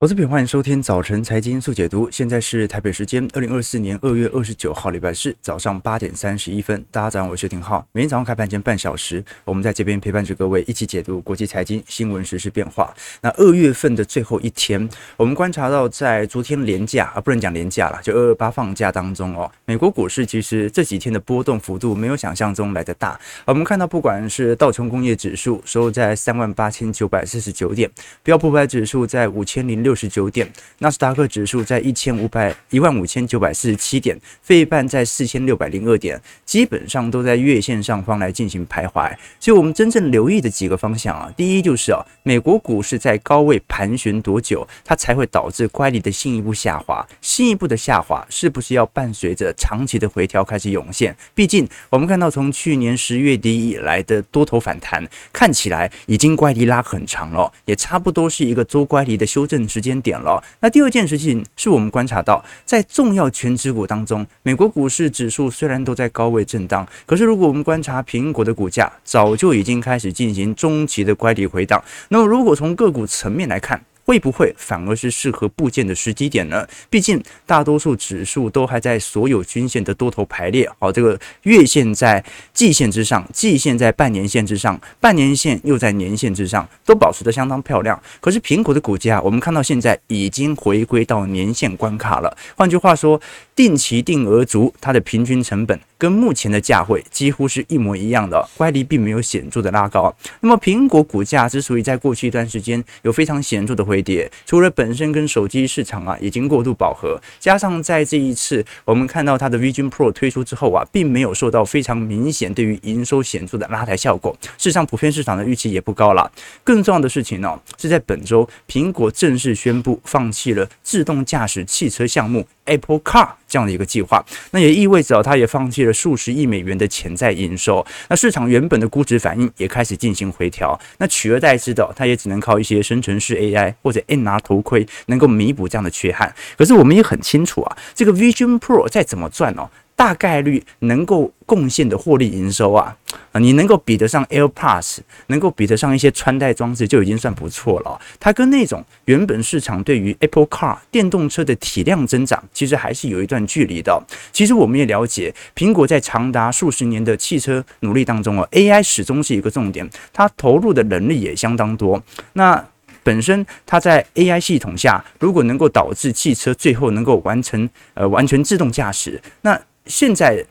投资品，欢迎收听早晨财经速解读。现在是台北时间二零二四年二月二十九号礼拜四早上八点三十一分。大家早上好，我是廷浩。每天早上开盘前半小时，我们在这边陪伴着各位一起解读国际财经新闻、时事变化。那二月份的最后一天，我们观察到，在昨天连假啊，不能讲连假了，就二二八放假当中哦，美国股市其实这几天的波动幅度没有想象中来得大。我们看到，不管是道琼工业指数收在三万八千九百四十九点，标普五百指数在五千零六。六十九点，纳斯达克指数在一千五百一万五千九百四十七点，费半在四千六百零二点，基本上都在月线上方来进行徘徊。所以，我们真正留意的几个方向啊，第一就是啊，美国股市在高位盘旋多久，它才会导致乖离的进一步下滑？进一步的下滑是不是要伴随着长期的回调开始涌现？毕竟，我们看到从去年十月底以来的多头反弹，看起来已经乖离拉很长了，也差不多是一个周乖离的修正值。时间点了。那第二件事情是我们观察到，在重要全职股当中，美国股市指数虽然都在高位震荡，可是如果我们观察苹果的股价，早就已经开始进行中期的乖离回档。那么，如果从个股层面来看，会不会反而是适合部件的时机点呢？毕竟大多数指数都还在所有均线的多头排列，好，这个月线在季线之上，季线在半年线之上，半年线又在年线之上，都保持得相当漂亮。可是苹果的股价，我们看到现在已经回归到年线关卡了。换句话说，定期定额足它的平均成本跟目前的价位几乎是一模一样的，乖离并没有显著的拉高。那么苹果股价之所以在过去一段时间有非常显著的回跌，除了本身跟手机市场啊已经过度饱和，加上在这一次我们看到它的 Vision Pro 推出之后啊，并没有受到非常明显对于营收显著的拉抬效果。事实上，普遍市场的预期也不高了。更重要的事情呢、是在本周苹果正式宣布放弃了自动驾驶汽车项目 Apple Car 这样的一个计划，那也意味着它也放弃了数十亿美元的潜在营收。那市场原本的估值反应也开始进行回调，那取而代之的，它也只能靠一些生成式 AI。或者 NR 头盔能够弥补这样的缺憾，可是我们也很清楚啊，这个 Vision Pro 再怎么赚哦，大概率能够贡献的获利营收啊，啊，你能够比得上 AirPods，能够比得上一些穿戴装置就已经算不错了。它跟那种原本市场对于 Apple Car 电动车的体量增长，其实还是有一段距离的。其实我们也了解，苹果在长达数十年的汽车努力当中啊，AI 始终是一个重点，它投入的能力也相当多。那本身它在 AI 系统下，如果能够导致汽车最后能够完成呃完全自动驾驶，那现在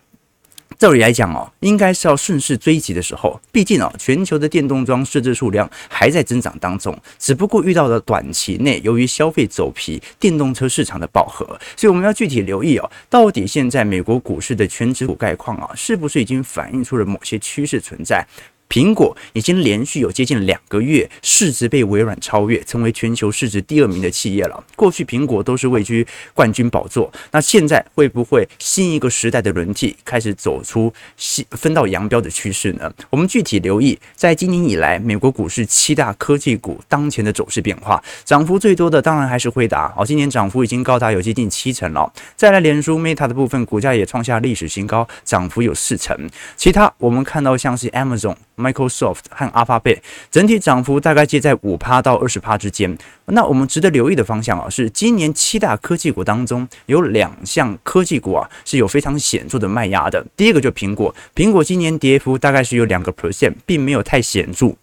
照理来讲哦，应该是要顺势追击的时候。毕竟哦，全球的电动装设置数量还在增长当中，只不过遇到了短期内由于消费走皮，电动车市场的饱和，所以我们要具体留意哦，到底现在美国股市的全值股概况啊，是不是已经反映出了某些趋势存在？苹果已经连续有接近两个月市值被微软超越，成为全球市值第二名的企业了。过去苹果都是位居冠军宝座，那现在会不会新一个时代的轮替开始走出新分道扬镳的趋势呢？我们具体留意，在今年以来，美国股市七大科技股当前的走势变化，涨幅最多的当然还是辉达哦，今年涨幅已经高达有接近七成了。再来，脸书 Meta 的部分股价也创下历史新高，涨幅有四成。其他我们看到像是 Amazon。Microsoft 和 Alphabet 整体涨幅大概介在五趴到二十趴之间。那我们值得留意的方向啊，是今年七大科技股当中有两项科技股啊是有非常显著的卖压的。第一个就苹果，苹果今年跌幅大概是有两个 percent，并没有太显著。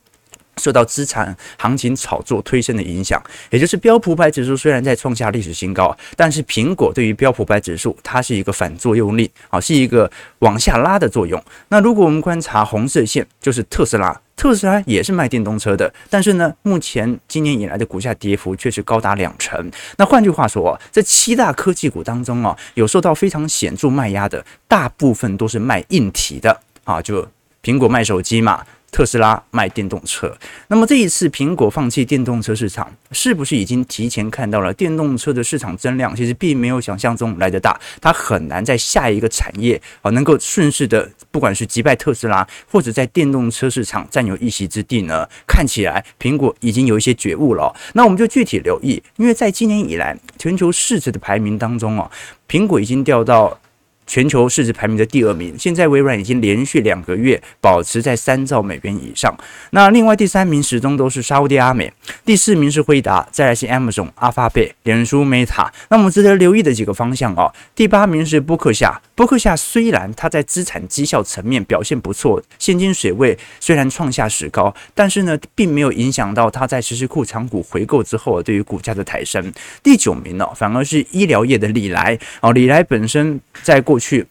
受到资产行情炒作推升的影响，也就是标普五百指数虽然在创下历史新高，但是苹果对于标普五百指数它是一个反作用力啊，是一个往下拉的作用。那如果我们观察红色线，就是特斯拉，特斯拉也是卖电动车的，但是呢，目前今年以来的股价跌幅却是高达两成。那换句话说，这七大科技股当中啊，有受到非常显著卖压的，大部分都是卖硬体的啊，就苹果卖手机嘛。特斯拉卖电动车，那么这一次苹果放弃电动车市场，是不是已经提前看到了电动车的市场增量其实并没有想象中来得大，它很难在下一个产业啊能够顺势的，不管是击败特斯拉，或者在电动车市场占有一席之地呢？看起来苹果已经有一些觉悟了。那我们就具体留意，因为在今年以来全球市值的排名当中啊，苹果已经掉到。全球市值排名的第二名。现在微软已经连续两个月保持在三兆美元以上。那另外第三名始终都是沙乌地阿美，第四名是辉达，再来是 Amazon、阿发贝、脸书、Meta。那我们值得留意的几个方向哦，第八名是波克夏。波克夏虽然它在资产绩效层面表现不错，现金水位虽然创下史高，但是呢，并没有影响到它在实时库藏股回购之后对于股价的抬升。第九名呢，反而是医疗业的礼来哦，礼来本身在过不去。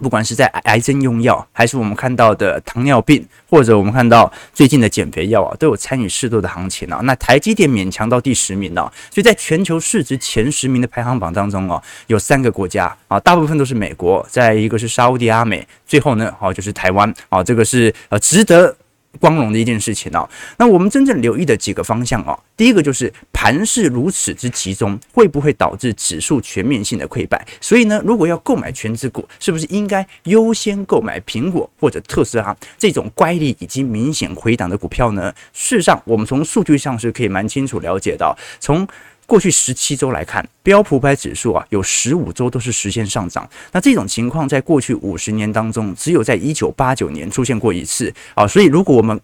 不管是在癌症用药，还是我们看到的糖尿病，或者我们看到最近的减肥药啊，都有参与适度的行情啊。那台积电勉强到第十名啊，所以在全球市值前十名的排行榜当中啊，有三个国家啊，大部分都是美国，在一个是沙乌地阿美，最后呢，哦就是台湾啊，这个是呃值得。光荣的一件事情哦，那我们真正留意的几个方向哦，第一个就是盘势如此之集中，会不会导致指数全面性的溃败？所以呢，如果要购买全值股，是不是应该优先购买苹果或者特斯拉这种乖离已经明显回档的股票呢？事实上，我们从数据上是可以蛮清楚了解到，从过去十七周来看，标普五百指数啊，有十五周都是实现上涨。那这种情况在过去五十年当中，只有在一九八九年出现过一次啊。所以，如果我们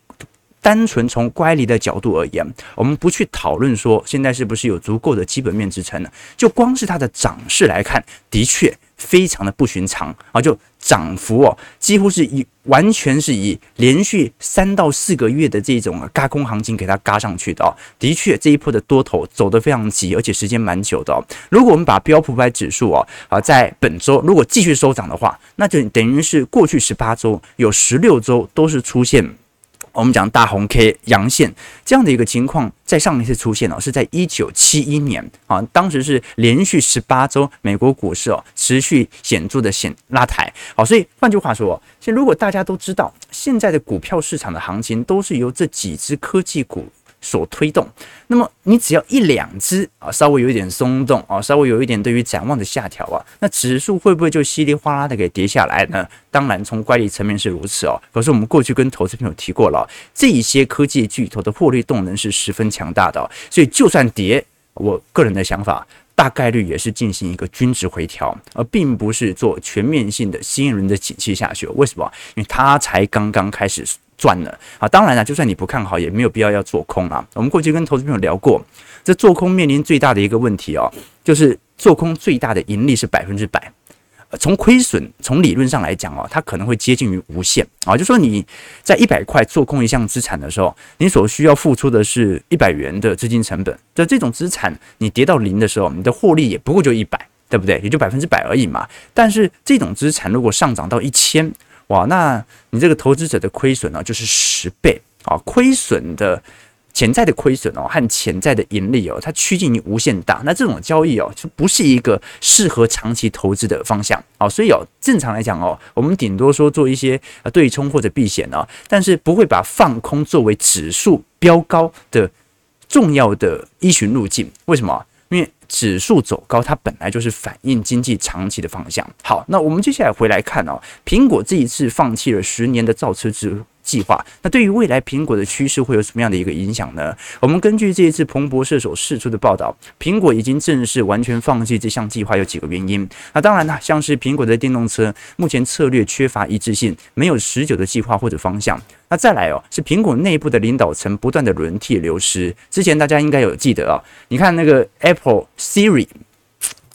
单纯从乖离的角度而言，我们不去讨论说现在是不是有足够的基本面支撑呢？就光是它的涨势来看，的确。非常的不寻常啊！就涨幅哦，几乎是以完全是以连续三到四个月的这种啊嘎空行情给它嘎上去的哦。的确，这一波的多头走得非常急，而且时间蛮久的哦。如果我们把标普五百指数哦啊，在本周如果继续收涨的话，那就等于是过去十八周有十六周都是出现。我们讲大红 K 阳线这样的一个情况，在上一次出现哦，是在一九七一年啊，当时是连续十八周美国股市哦持续显著的显拉抬，好，所以换句话说，现在如果大家都知道，现在的股票市场的行情都是由这几只科技股。所推动，那么你只要一两只啊，稍微有一点松动啊，稍微有一点对于展望的下调啊，那指数会不会就稀里哗啦的给跌下来呢？当然，从乖离层面是如此哦。可是我们过去跟投资朋友提过了，这一些科技巨头的获利动能是十分强大的，所以就算跌，我个人的想法大概率也是进行一个均值回调，而并不是做全面性的新一轮的景气下去。为什么？因为它才刚刚开始。赚了啊！当然了，就算你不看好，也没有必要要做空啊。我们过去跟投资朋友聊过，这做空面临最大的一个问题哦，就是做空最大的盈利是百分之百。从亏损，从理论上来讲哦，它可能会接近于无限啊。就说你在一百块做空一项资产的时候，你所需要付出的是一百元的资金成本。这这种资产你跌到零的时候，你的获利也不过就一百，对不对？也就百分之百而已嘛。但是这种资产如果上涨到一千，哇，那你这个投资者的亏损呢，就是十倍啊！亏损的潜在的亏损哦，和潜在的盈利哦，它趋近于无限大。那这种交易哦，就不是一个适合长期投资的方向啊。所以哦，正常来讲哦，我们顶多说做一些呃对冲或者避险啊，但是不会把放空作为指数飙高的重要的依循路径。为什么？因为指数走高，它本来就是反映经济长期的方向。好，那我们接下来回来看哦，苹果这一次放弃了十年的造车之计划，那对于未来苹果的趋势会有什么样的一个影响呢？我们根据这一次彭博社所释出的报道，苹果已经正式完全放弃这项计划，有几个原因。那当然呢，像是苹果的电动车目前策略缺乏一致性，没有持久的计划或者方向。那再来哦，是苹果内部的领导层不断的轮替流失。之前大家应该有记得啊，你看那个 Apple Siri，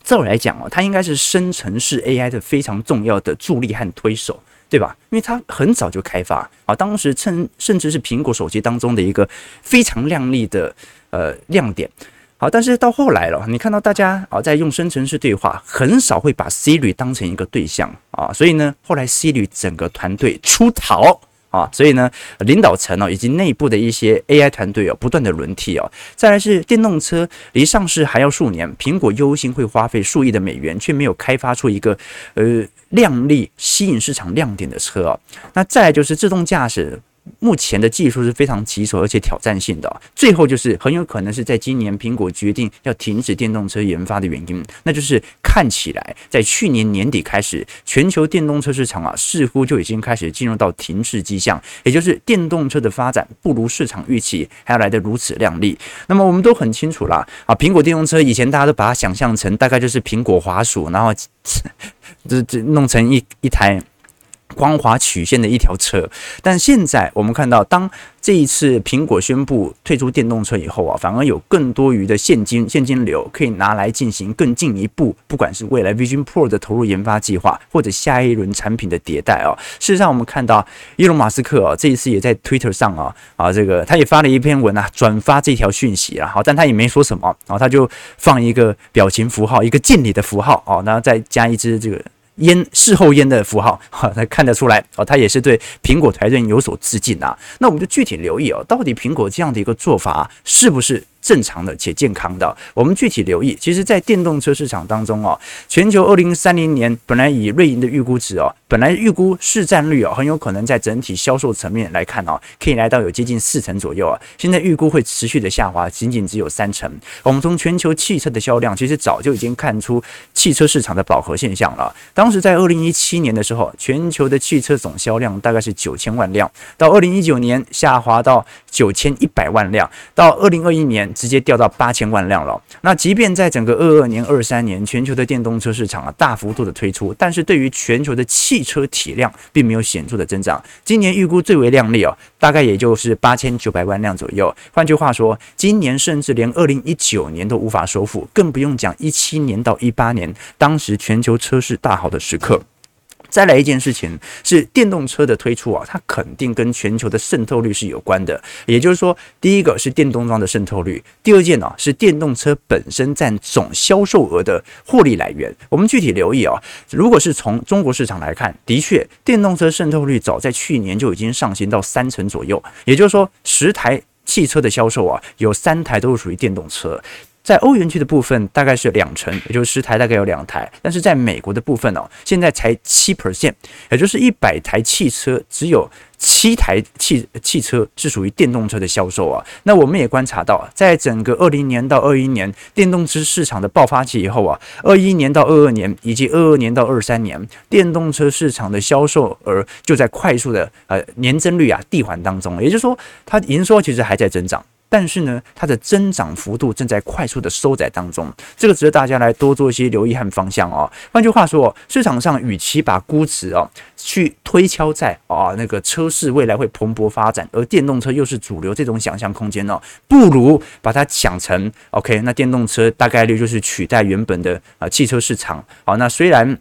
照来讲哦，它应该是生成式 AI 的非常重要的助力和推手。对吧？因为它很早就开发啊，当时趁甚至是苹果手机当中的一个非常亮丽的呃亮点。好，但是到后来了，你看到大家啊在用生成式对话，很少会把 Siri 当成一个对象啊，所以呢，后来 Siri 整个团队出逃。啊，所以呢，领导层哦，以及内部的一些 AI 团队哦，不断的轮替哦。再来是电动车离上市还要数年，苹果忧心会花费数亿的美元，却没有开发出一个呃亮丽、吸引市场亮点的车哦。那再就是自动驾驶目前的技术是非常棘手而且挑战性的。最后就是很有可能是在今年苹果决定要停止电动车研发的原因，那就是看起来在去年年底开始，全球电动车市场啊似乎就已经开始进入到停滞迹象，也就是电动车的发展不如市场预期还要来得如此亮丽。那么我们都很清楚啦，啊，苹果电动车以前大家都把它想象成大概就是苹果滑鼠，然后 这这弄成一一台。光滑曲线的一条车，但现在我们看到，当这一次苹果宣布退出电动车以后啊，反而有更多余的现金现金流可以拿来进行更进一步，不管是未来 Vision Pro 的投入研发计划，或者下一轮产品的迭代啊。事实上，我们看到伊隆马斯克啊，这一次也在 Twitter 上啊啊，这个他也发了一篇文啊，转发这条讯息啊，好，但他也没说什么，然后他就放一个表情符号，一个敬礼的符号哦，然后再加一支这个。烟事后烟的符号，哈，他看得出来哦，他也是对苹果团队有所致敬啊。那我们就具体留意哦，到底苹果这样的一个做法是不是？正常的且健康的，我们具体留意。其实，在电动车市场当中哦，全球二零三零年本来以瑞银的预估值哦，本来预估市占率哦，很有可能在整体销售层面来看哦，可以来到有接近四成左右啊。现在预估会持续的下滑，仅仅只有三成。我们从全球汽车的销量，其实早就已经看出汽车市场的饱和现象了。当时在二零一七年的时候，全球的汽车总销量大概是九千万辆，到二零一九年下滑到九千一百万辆，到二零二一年。直接掉到八千万辆了。那即便在整个二二年、二三年，全球的电动车市场啊大幅度的推出，但是对于全球的汽车体量并没有显著的增长。今年预估最为亮丽哦，大概也就是八千九百万辆左右。换句话说，今年甚至连二零一九年都无法收复，更不用讲一七年到一八年，当时全球车市大好的时刻。再来一件事情是电动车的推出啊，它肯定跟全球的渗透率是有关的。也就是说，第一个是电动装的渗透率，第二件呢是电动车本身占总销售额的获利来源。我们具体留意啊，如果是从中国市场来看，的确电动车渗透率早在去年就已经上行到三成左右。也就是说，十台汽车的销售啊，有三台都是属于电动车。在欧元区的部分大概是两成，也就是十台大概有两台，但是在美国的部分哦，现在才七 percent，也就是一百台汽车只有七台汽汽车是属于电动车的销售啊。那我们也观察到，在整个二零年到二一年电动车市场的爆发期以后啊，二一年到二二年以及二二年到二三年，电动车市场的销售额就在快速的呃年增率啊递缓当中，也就是说，它营收其实还在增长。但是呢，它的增长幅度正在快速的收窄当中，这个值得大家来多做一些留意和方向哦。换句话说，市场上与其把估值哦去推敲在啊那个车市未来会蓬勃发展，而电动车又是主流这种想象空间哦，不如把它想成 OK，那电动车大概率就是取代原本的啊汽车市场。好，那虽然。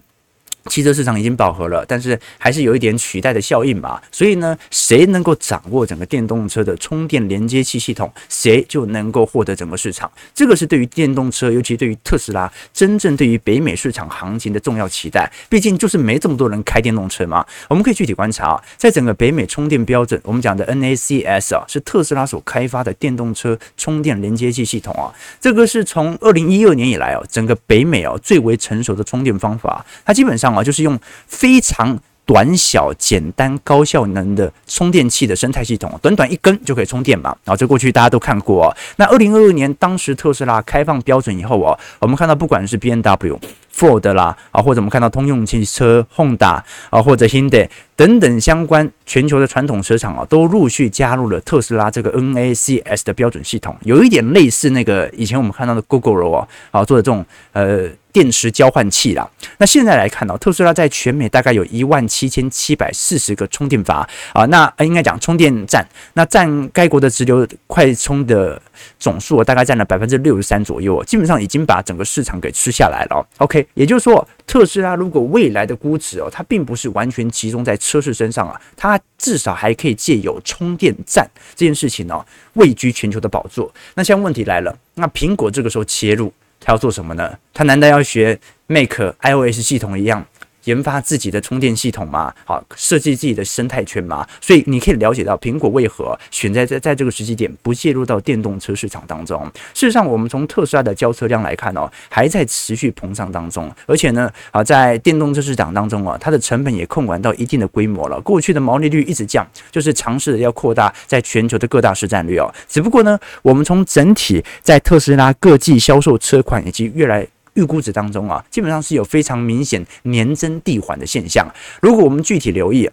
汽车市场已经饱和了，但是还是有一点取代的效应嘛。所以呢，谁能够掌握整个电动车的充电连接器系统，谁就能够获得整个市场。这个是对于电动车，尤其对于特斯拉，真正对于北美市场行情的重要期待。毕竟就是没这么多人开电动车嘛。我们可以具体观察啊，在整个北美充电标准，我们讲的 NACS 啊，是特斯拉所开发的电动车充电连接器系统啊。这个是从二零一二年以来啊，整个北美啊最为成熟的充电方法。它基本上。啊就是用非常短小、简单、高效能的充电器的生态系统，短短一根就可以充电嘛。然后这过去大家都看过。那二零二二年，当时特斯拉开放标准以后哦，我们看到不管是 B N W、Ford 啦啊，或者我们看到通用汽车、Honda 啊，或者 Hyundai 等等相关全球的传统车厂啊，都陆续加入了特斯拉这个 NACS 的标准系统，有一点类似那个以前我们看到的 Gogoro 啊啊做的这种呃电池交换器啦。那现在来看到特斯拉在全美大概有一万七千七百四十个充电阀啊，那应该讲充电站，那占该国的直流快充的总数大概占了百分之六十三左右，基本上已经把整个市场给吃下来了。OK。也就是说，特斯拉如果未来的估值哦，它并不是完全集中在车市身上啊，它至少还可以借有充电站这件事情呢，位居全球的宝座。那现在问题来了，那苹果这个时候切入，它要做什么呢？它难道要学 Mac iOS 系统一样，研发自己的充电系统嘛，好，设计自己的生态圈嘛，所以你可以了解到苹果为何选在在在这个时机点不介入到电动车市场当中。事实上，我们从特斯拉的交车量来看哦，还在持续膨胀当中，而且呢，啊，在电动车市场当中啊，它的成本也控管到一定的规模了。过去的毛利率一直降，就是尝试着要扩大在全球的各大市占率哦。只不过呢，我们从整体在特斯拉各季销售车款以及越来预估值当中啊，基本上是有非常明显年增递缓的现象。如果我们具体留意，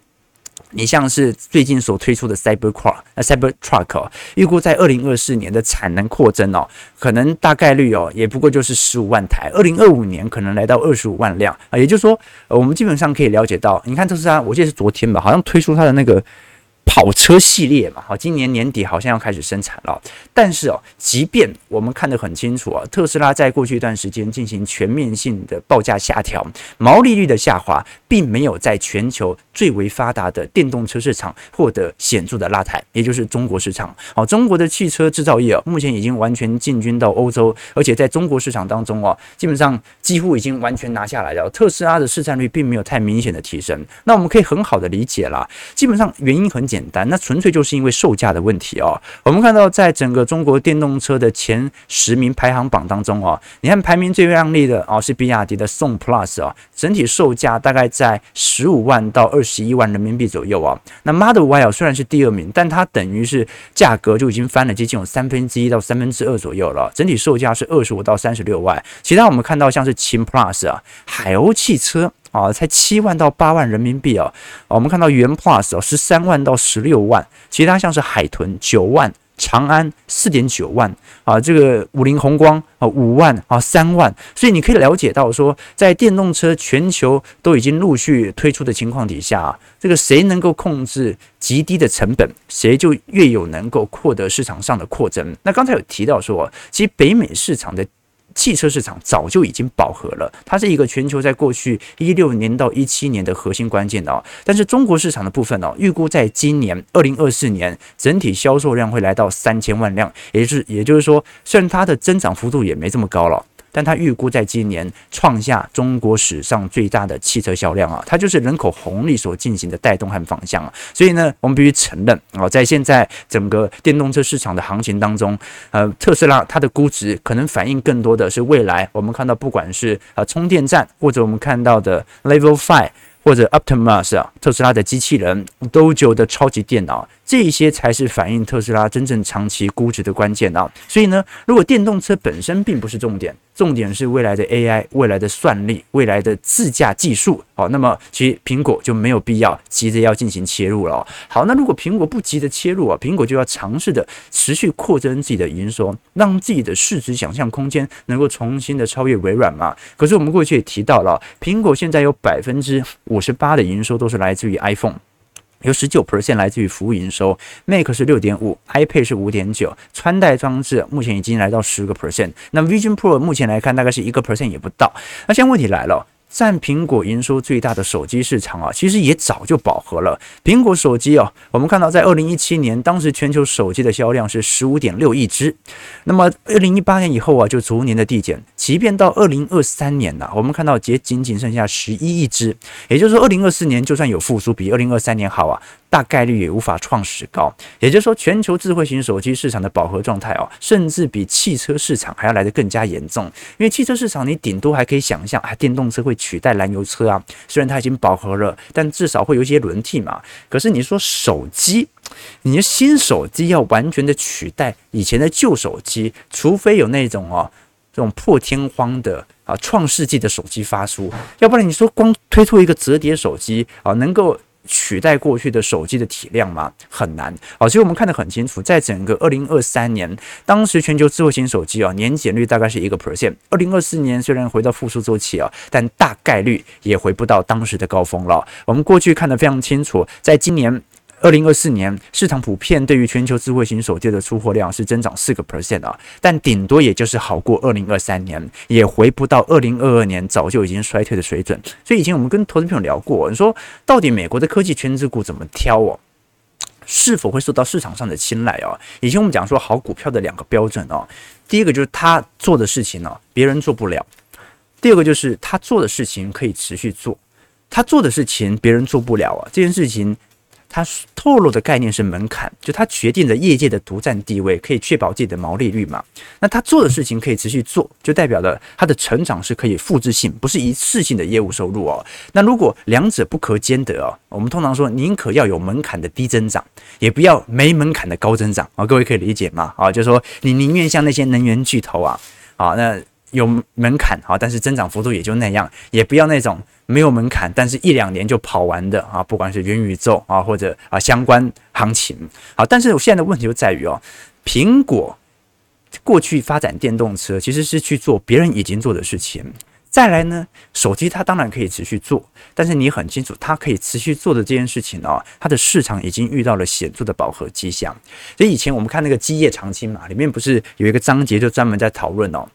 你像是最近所推出的 Cybertruck，呃，Cybertruck 预估在二零二四年的产能扩增哦，可能大概率哦，也不过就是十五万台。二零二五年可能来到二十五万辆啊，也就是说，我们基本上可以了解到，你看特斯拉，我记得是昨天吧，好像推出它的那个。跑车系列嘛，好，今年年底好像要开始生产了。但是哦，即便我们看得很清楚啊，特斯拉在过去一段时间进行全面性的报价下调，毛利率的下滑，并没有在全球最为发达的电动车市场获得显著的拉抬，也就是中国市场。好，中国的汽车制造业目前已经完全进军到欧洲，而且在中国市场当中哦，基本上几乎已经完全拿下来了。特斯拉的市占率并没有太明显的提升。那我们可以很好的理解啦，基本上原因很简。简单，那纯粹就是因为售价的问题哦。我们看到，在整个中国电动车的前十名排行榜当中哦，你看排名最亮丽的哦是比亚迪的宋 Plus 啊，整体售价大概在十五万到二十一万人民币左右啊。那 Model Y 哦虽然是第二名，但它等于是价格就已经翻了接近有三分之一到三分之二左右了，整体售价是二十五到三十六万。其他我们看到像是秦 Plus 啊，海鸥汽车。啊，才七万到八万人民币哦。我们看到元 Plus 哦，十三万到十六万，其他像是海豚九万，长安四点九万啊，这个五菱宏光啊五万啊三万，所以你可以了解到说，在电动车全球都已经陆续推出的情况底下啊，这个谁能够控制极低的成本，谁就越有能够获得市场上的扩增。那刚才有提到说，其实北美市场的。汽车市场早就已经饱和了，它是一个全球在过去一六年到一七年的核心关键哦。但是中国市场的部分哦，预估在今年二零二四年整体销售量会来到三千万辆，也就是也就是说，虽然它的增长幅度也没这么高了。但他预估在今年创下中国史上最大的汽车销量啊，它就是人口红利所进行的带动和方向啊。所以呢，我们必须承认啊，在现在整个电动车市场的行情当中，呃，特斯拉它的估值可能反映更多的是未来我们看到不管是呃充电站或者我们看到的 Level Five 或者 Optimus 啊，特斯拉的机器人 Dojo 的超级电脑。这些才是反映特斯拉真正长期估值的关键啊！所以呢，如果电动车本身并不是重点，重点是未来的 AI、未来的算力、未来的自驾技术，好，那么其实苹果就没有必要急着要进行切入了。好，那如果苹果不急着切入啊，苹果就要尝试的持续扩增自己的营收，让自己的市值想象空间能够重新的超越微软嘛。可是我们过去也提到了，苹果现在有百分之五十八的营收都是来自于 iPhone。有十九 percent 来自于服务营收，Mac 是六点五，iPad 是五点九，穿戴装置目前已经来到十个 percent，那 Vision Pro 目前来看大概是一个 percent 也不到。那现在问题来了。占苹果营收最大的手机市场啊，其实也早就饱和了。苹果手机啊，我们看到在二零一七年，当时全球手机的销量是十五点六亿只，那么二零一八年以后啊，就逐年的递减，即便到二零二三年呢，我们看到也仅仅剩下十一亿只，也就是说，二零二四年就算有复苏，比二零二三年好啊。大概率也无法创史高，也就是说，全球智慧型手机市场的饱和状态哦，甚至比汽车市场还要来得更加严重。因为汽车市场你顶多还可以想象啊，电动车会取代燃油车啊，虽然它已经饱和了，但至少会有一些轮替嘛。可是你说手机，你的新手机要完全的取代以前的旧手机，除非有那种哦，这种破天荒的啊创世纪的手机发出，要不然你说光推出一个折叠手机啊，能够。取代过去的手机的体量吗？很难。好，所以我们看得很清楚，在整个二零二三年，当时全球智慧型手机啊年减率大概是一个 percent。二零二四年虽然回到复苏周期啊，但大概率也回不到当时的高峰了。我们过去看得非常清楚，在今年。二零二四年市场普遍对于全球智慧型手机的出货量是增长四个 percent 啊，但顶多也就是好过二零二三年，也回不到二零二二年早就已经衰退的水准。所以以前我们跟投资朋友聊过，你说到底美国的科技权值股怎么挑哦？是否会受到市场上的青睐哦？以前我们讲说好股票的两个标准哦，第一个就是他做的事情呢，别人做不了；第二个就是他做的事情可以持续做。他做的事情别人做不了啊，这件事情。他透露的概念是门槛，就他决定了业界的独占地位，可以确保自己的毛利率嘛。那他做的事情可以持续做，就代表了他的成长是可以复制性，不是一次性的业务收入哦。那如果两者不可兼得哦，我们通常说宁可要有门槛的低增长，也不要没门槛的高增长啊。各位可以理解吗？啊，就是说你宁愿像那些能源巨头啊，啊，那有门槛啊，但是增长幅度也就那样，也不要那种。没有门槛，但是一两年就跑完的啊，不管是元宇宙啊，或者啊相关行情，好，但是我现在的问题就在于哦，苹果过去发展电动车其实是去做别人已经做的事情，再来呢，手机它当然可以持续做，但是你很清楚，它可以持续做的这件事情哦，它的市场已经遇到了显著的饱和迹象，所以以前我们看那个基业长青嘛，里面不是有一个章节就专门在讨论哦。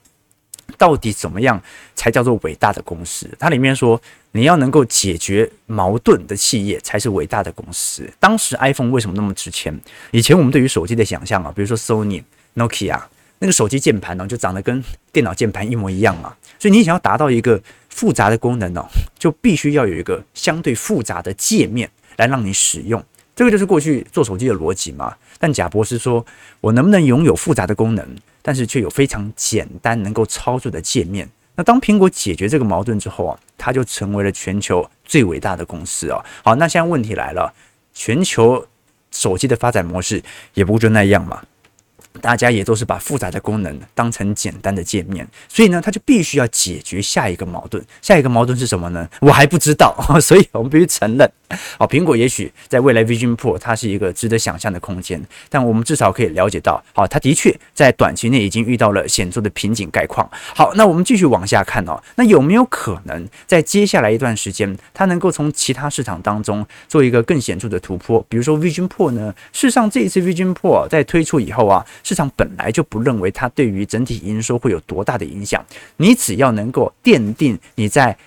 到底怎么样才叫做伟大的公司？它里面说，你要能够解决矛盾的企业才是伟大的公司。当时 iPhone 为什么那么值钱？以前我们对于手机的想象啊，比如说 Sony、Nokia 那个手机键盘呢，就长得跟电脑键盘一模一样嘛。所以你想要达到一个复杂的功能呢，就必须要有一个相对复杂的界面来让你使用。这个就是过去做手机的逻辑嘛。但贾博士说，我能不能拥有复杂的功能？但是却有非常简单能够操作的界面。那当苹果解决这个矛盾之后啊，它就成为了全球最伟大的公司啊。好，那现在问题来了，全球手机的发展模式也不就那样嘛。大家也都是把复杂的功能当成简单的界面，所以呢，它就必须要解决下一个矛盾。下一个矛盾是什么呢？我还不知道。所以我们必须承认，好，苹果也许在未来 Vision Pro 它是一个值得想象的空间，但我们至少可以了解到，好，它的确在短期内已经遇到了显著的瓶颈概况。好，那我们继续往下看哦，那有没有可能在接下来一段时间，它能够从其他市场当中做一个更显著的突破？比如说 Vision Pro 呢？事实上，这一次 Vision Pro 在推出以后啊。市场本来就不认为它对于整体营收会有多大的影响。你只要能够奠定你在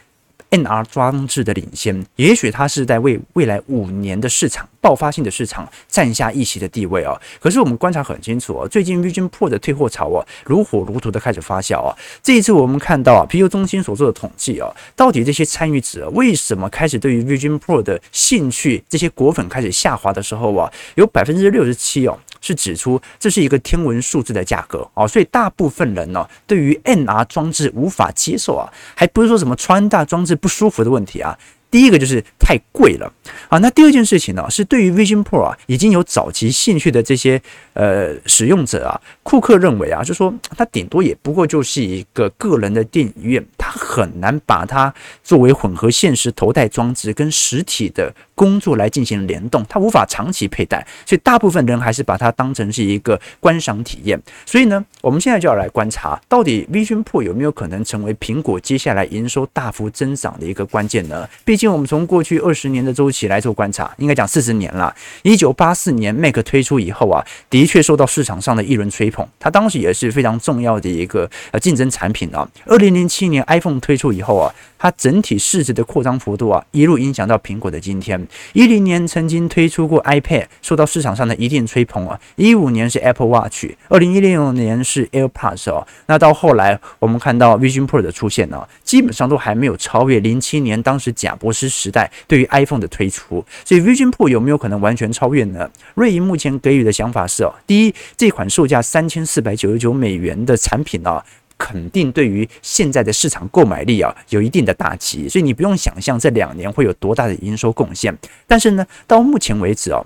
NR 装置的领先，也许它是在为未来五年的市场爆发性的市场占下一席的地位哦。可是我们观察很清楚哦，最近 Vision Pro 的退货潮哦，如火如荼的开始发酵啊。这一次我们看到啊，皮尤中心所做的统计啊，到底这些参与者为什么开始对于 Vision Pro 的兴趣，这些果粉开始下滑的时候啊，有百分之六十七哦。是指出这是一个天文数字的价格哦，所以大部分人呢，对于 NR 装置无法接受啊，还不是说什么穿戴装置不舒服的问题啊。第一个就是太贵了啊，那第二件事情呢，是对于 Vision Pro 啊已经有早期兴趣的这些呃使用者啊，库克认为啊，就说它顶多也不过就是一个个人的电影院，它很难把它作为混合现实头戴装置跟实体的工作来进行联动，它无法长期佩戴，所以大部分人还是把它当成是一个观赏体验。所以呢，我们现在就要来观察，到底 Vision Pro 有没有可能成为苹果接下来营收大幅增长的一个关键呢？毕竟。我们从过去二十年的周期来做观察，应该讲四十年了。一九八四年 Mac 推出以后啊，的确受到市场上的一轮吹捧，它当时也是非常重要的一个呃竞争产品啊。二零零七年 iPhone 推出以后啊，它整体市值的扩张幅度啊，一路影响到苹果的今天。一零年曾经推出过 iPad，受到市场上的一定吹捧啊。一五年是 Apple Watch，二零一六年是 AirPods 哦。那到后来我们看到 Vision Pro 的出现呢，基本上都还没有超越零七年当时贾伯斯时代对于 iPhone 的推出，所以 Vision Pro 有没有可能完全超越呢？瑞银目前给予的想法是哦，第一，这款售价三千四百九十九美元的产品啊，肯定对于现在的市场购买力啊有一定的打击，所以你不用想象这两年会有多大的营收贡献。但是呢，到目前为止哦，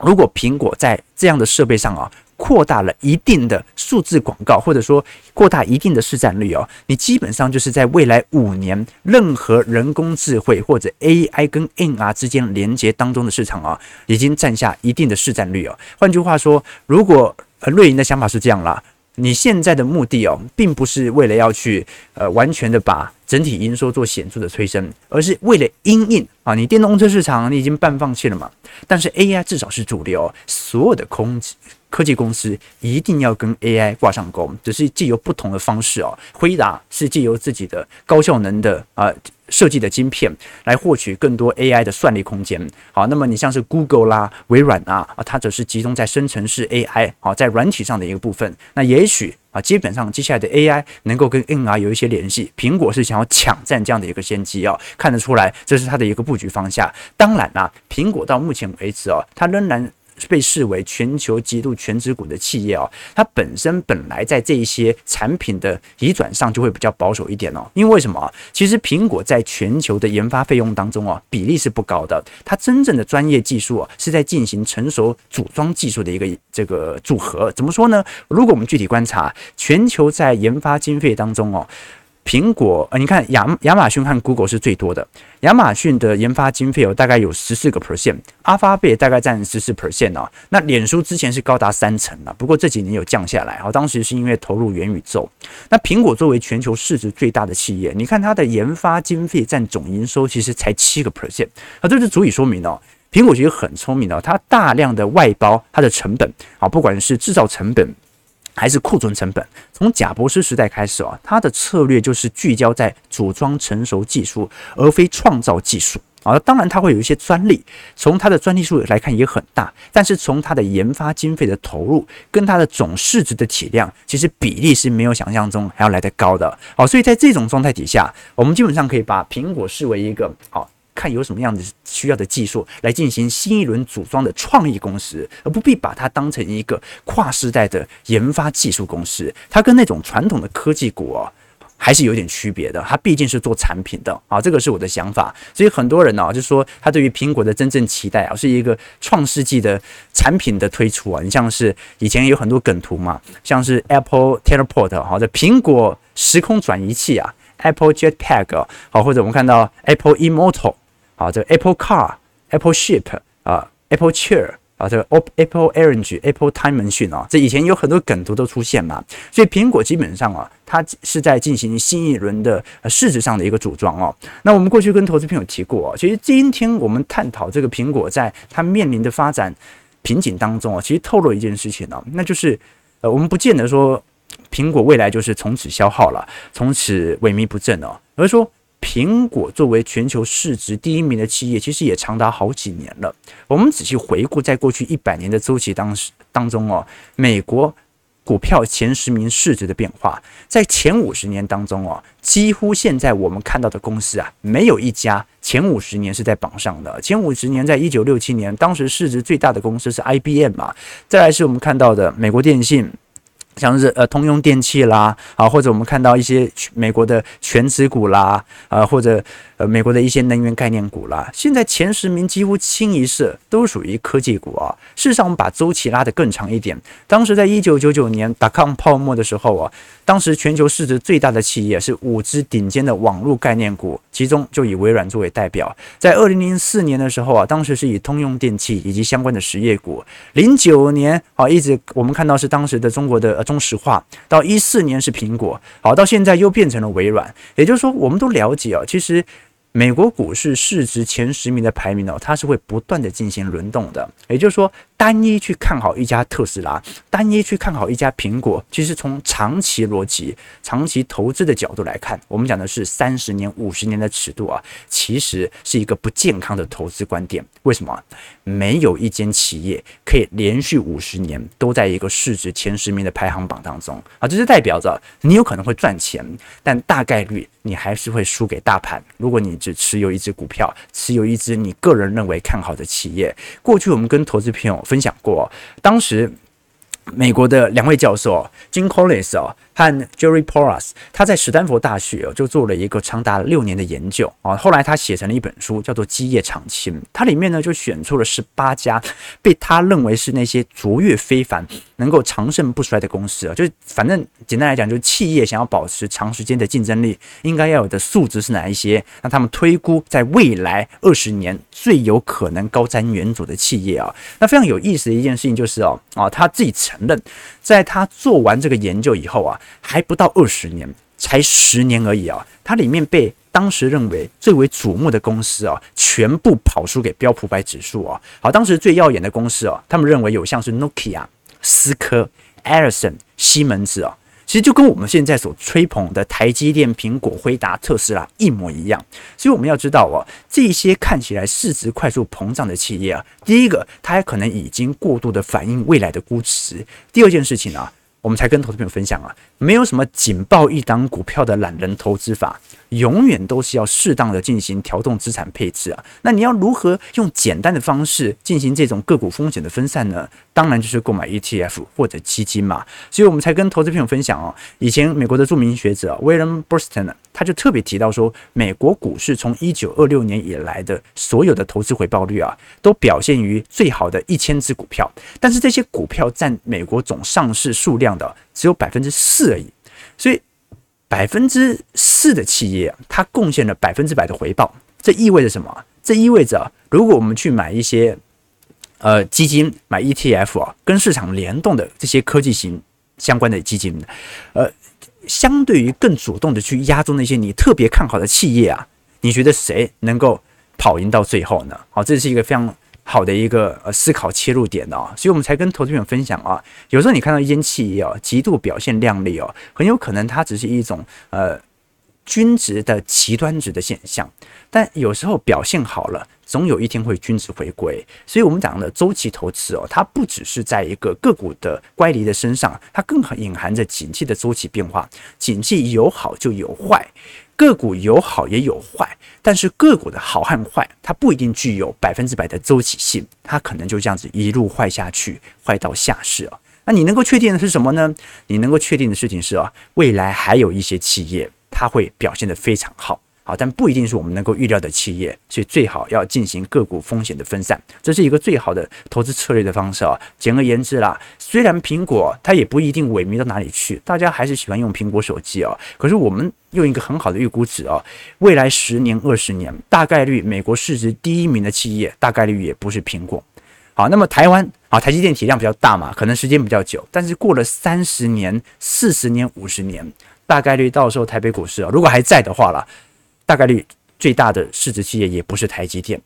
如果苹果在这样的设备上啊，扩大了一定的数字广告，或者说扩大一定的市占率哦，你基本上就是在未来五年，任何人工智慧或者 AI 跟 NR 之间连接当中的市场啊，已经占下一定的市占率哦。换句话说，如果呃瑞银的想法是这样啦，你现在的目的哦，并不是为了要去呃完全的把整体营收做显著的催生，而是为了因应啊，你电动车市场你已经半放弃了嘛，但是 AI 至少是主流，所有的空科技公司一定要跟 AI 挂上钩，只是借由不同的方式哦。辉达是借由自己的高效能的啊设计的晶片来获取更多 AI 的算力空间。好，那么你像是 Google 啦、微软啊啊，它则是集中在生成式 AI 好，在软体上的一个部分。那也许啊，基本上接下来的 AI 能够跟 NR 有一些联系。苹果是想要抢占这样的一个先机啊，看得出来这是它的一个布局方向。当然啦，苹果到目前为止哦，它仍然。被视为全球极度全职股的企业哦，它本身本来在这一些产品的移转上就会比较保守一点哦。因为什么？其实苹果在全球的研发费用当中哦，比例是不高的。它真正的专业技术啊，是在进行成熟组装技术的一个这个组合。怎么说呢？如果我们具体观察全球在研发经费当中哦。苹果，呃，你看亚亚马逊和 Google 是最多的。亚马逊的研发经费有大概有十四个 percent，阿发贝大概占十四 percent 哦。那脸书之前是高达三成了，不过这几年有降下来。哦，当时是因为投入元宇宙。那苹果作为全球市值最大的企业，你看它的研发经费占总营收其实才七个 percent，啊，这就足以说明哦，苹果其实很聪明的，它大量的外包它的成本，啊，不管是制造成本。还是库存成本。从贾伯斯时代开始啊，他的策略就是聚焦在组装成熟技术，而非创造技术啊。当然，他会有一些专利，从他的专利数来看也很大，但是从他的研发经费的投入跟他的总市值的体量，其实比例是没有想象中还要来得高的。好，所以在这种状态底下，我们基本上可以把苹果视为一个好。看有什么样的需要的技术来进行新一轮组装的创意公司，而不必把它当成一个跨时代的研发技术公司。它跟那种传统的科技股哦，还是有点区别的。它毕竟是做产品的啊，这个是我的想法。所以很多人呢，就说他对于苹果的真正期待啊，是一个创世纪的产品的推出啊。你像是以前有很多梗图嘛，像是 Apple Teleport 好的苹果时空转移器啊，Apple Jetpack 好，或者我们看到 Apple Immortal。啊，这个 Apple Car、Apple Ship 啊、Apple Chair 啊，这个 Apple Orange、Apple Time Machine 啊，这以前有很多梗图都出现嘛，所以苹果基本上啊，它是在进行新一轮的市值上的一个组装哦。那我们过去跟投资朋友提过啊，其实今天我们探讨这个苹果在它面临的发展瓶颈当中啊，其实透露一件事情呢，那就是呃，我们不见得说苹果未来就是从此消耗了，从此萎靡不振哦，而是说。苹果作为全球市值第一名的企业，其实也长达好几年了。我们仔细回顾，在过去一百年的周期当时当中哦，美国股票前十名市值的变化，在前五十年当中哦，几乎现在我们看到的公司啊，没有一家前五十年是在榜上的。前五十年，在一九六七年，当时市值最大的公司是 IBM 嘛，再来是我们看到的美国电信。像是呃通用电器啦，啊或者我们看到一些美国的全职股啦，啊或者美国的一些能源概念股啦，现在前十名几乎清一色都属于科技股啊。事实上，我们把周期拉得更长一点，当时在一九九九年 dot-com 泡沫的时候啊，当时全球市值最大的企业是五只顶尖的网络概念股，其中就以微软作为代表。在二零零四年的时候啊，当时是以通用电气以及相关的实业股。零九年啊，一直我们看到是当时的中国的。中石化到一四年是苹果，好，到现在又变成了微软。也就是说，我们都了解啊，其实美国股市市值前十名的排名呢，它是会不断的进行轮动的。也就是说。单一去看好一家特斯拉，单一去看好一家苹果，其实从长期逻辑、长期投资的角度来看，我们讲的是三十年、五十年的尺度啊，其实是一个不健康的投资观点。为什么？没有一间企业可以连续五十年都在一个市值前十名的排行榜当中啊，这是代表着你有可能会赚钱，但大概率你还是会输给大盘。如果你只持有一只股票，持有一只你个人认为看好的企业，过去我们跟投资朋友。分享过，当时美国的两位教授，Jim Collins 哦。和 Jerry Porras，他在史丹佛大学就做了一个长达六年的研究啊，后来他写成了一本书，叫做《基业长青》。它里面呢就选出了十八家被他认为是那些卓越非凡、能够长盛不衰的公司啊，就反正简单来讲，就是企业想要保持长时间的竞争力，应该要有的素质是哪一些？那他们推估在未来二十年最有可能高瞻远瞩的企业啊，那非常有意思的一件事情就是哦啊，他自己承认，在他做完这个研究以后啊。还不到二十年，才十年而已啊！它里面被当时认为最为瞩目的公司啊，全部跑输给标普百指数啊。好，当时最耀眼的公司啊，他们认为有像是 Nokia、思科、Erison、西门子啊。其实就跟我们现在所吹捧的台积电、苹果、辉达、特斯拉一模一样，所以我们要知道哦，这些看起来市值快速膨胀的企业啊，第一个，它还可能已经过度的反映未来的估值；第二件事情啊，我们才跟投资朋友分享啊，没有什么紧抱一档股票的懒人投资法。永远都是要适当的进行调动资产配置啊。那你要如何用简单的方式进行这种个股风险的分散呢？当然就是购买 ETF 或者基金嘛。所以我们才跟投资朋友分享哦。以前美国的著名学者 William Bernstein 呢，他就特别提到说，美国股市从一九二六年以来的所有的投资回报率啊，都表现于最好的一千只股票，但是这些股票占美国总上市数量的只有百分之四而已。所以。百分之四的企业，它贡献了百分之百的回报，这意味着什么？这意味着，如果我们去买一些呃基金，买 ETF 啊，跟市场联动的这些科技型相关的基金，呃，相对于更主动的去押中那些你特别看好的企业啊，你觉得谁能够跑赢到最后呢？好，这是一个非常。好的一个呃思考切入点哦，所以我们才跟投资朋友分享啊。有时候你看到一间企业哦，极度表现亮丽哦，很有可能它只是一种呃均值的极端值的现象。但有时候表现好了，总有一天会均值回归。所以我们讲的周期投资哦，它不只是在一个个股的乖离的身上，它更隐含着景气的周期变化。景气有好就有坏。个股有好也有坏，但是个股的好和坏，它不一定具有百分之百的周期性，它可能就这样子一路坏下去，坏到下市啊。那你能够确定的是什么呢？你能够确定的事情是啊，未来还有一些企业，它会表现得非常好。好，但不一定是我们能够预料的企业，所以最好要进行个股风险的分散，这是一个最好的投资策略的方式啊。简而言之啦，虽然苹果它也不一定萎靡到哪里去，大家还是喜欢用苹果手机啊。可是我们用一个很好的预估值啊，未来十年、二十年，大概率美国市值第一名的企业，大概率也不是苹果。好，那么台湾啊，台积电体量比较大嘛，可能时间比较久，但是过了三十年、四十年、五十年，大概率到时候台北股市啊，如果还在的话啦。大概率最大的市值企业也不是台积电，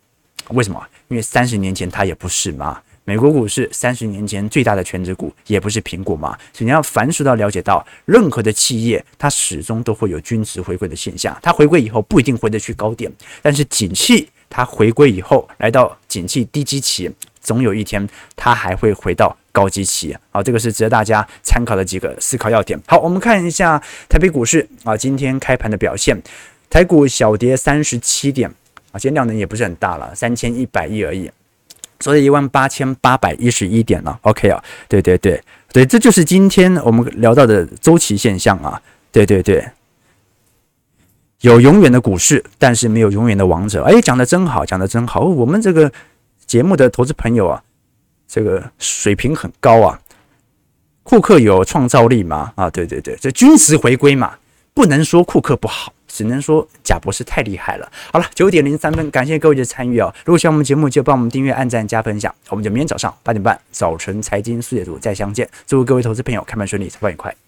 为什么？因为三十年前它也不是嘛。美国股市三十年前最大的权值股也不是苹果嘛。所以你要凡事都要了解到，任何的企业它始终都会有均值回归的现象。它回归以后不一定回得去高点，但是景气它回归以后来到景气低基期，总有一天它还会回到高基期。好，这个是值得大家参考的几个思考要点。好，我们看一下台北股市啊，今天开盘的表现。台股小跌三十七点啊，今天量能也不是很大了，三千一百亿而已，所以一万八千八百一十一点了。OK 啊，对对对对，这就是今天我们聊到的周期现象啊。对对对，有永远的股市，但是没有永远的王者。哎，讲的真好，讲的真好。我们这个节目的投资朋友啊，这个水平很高啊。库克有创造力吗？啊，对对对，这均值回归嘛，不能说库克不好。只能说贾博士太厉害了。好了，九点零三分，感谢各位的参与啊！如果喜欢我们节目，就帮我们订阅、按赞、加分享。我们就明天早上八点半，早晨财经速解读再相见。祝各位投资朋友开盘顺利，财报愉快。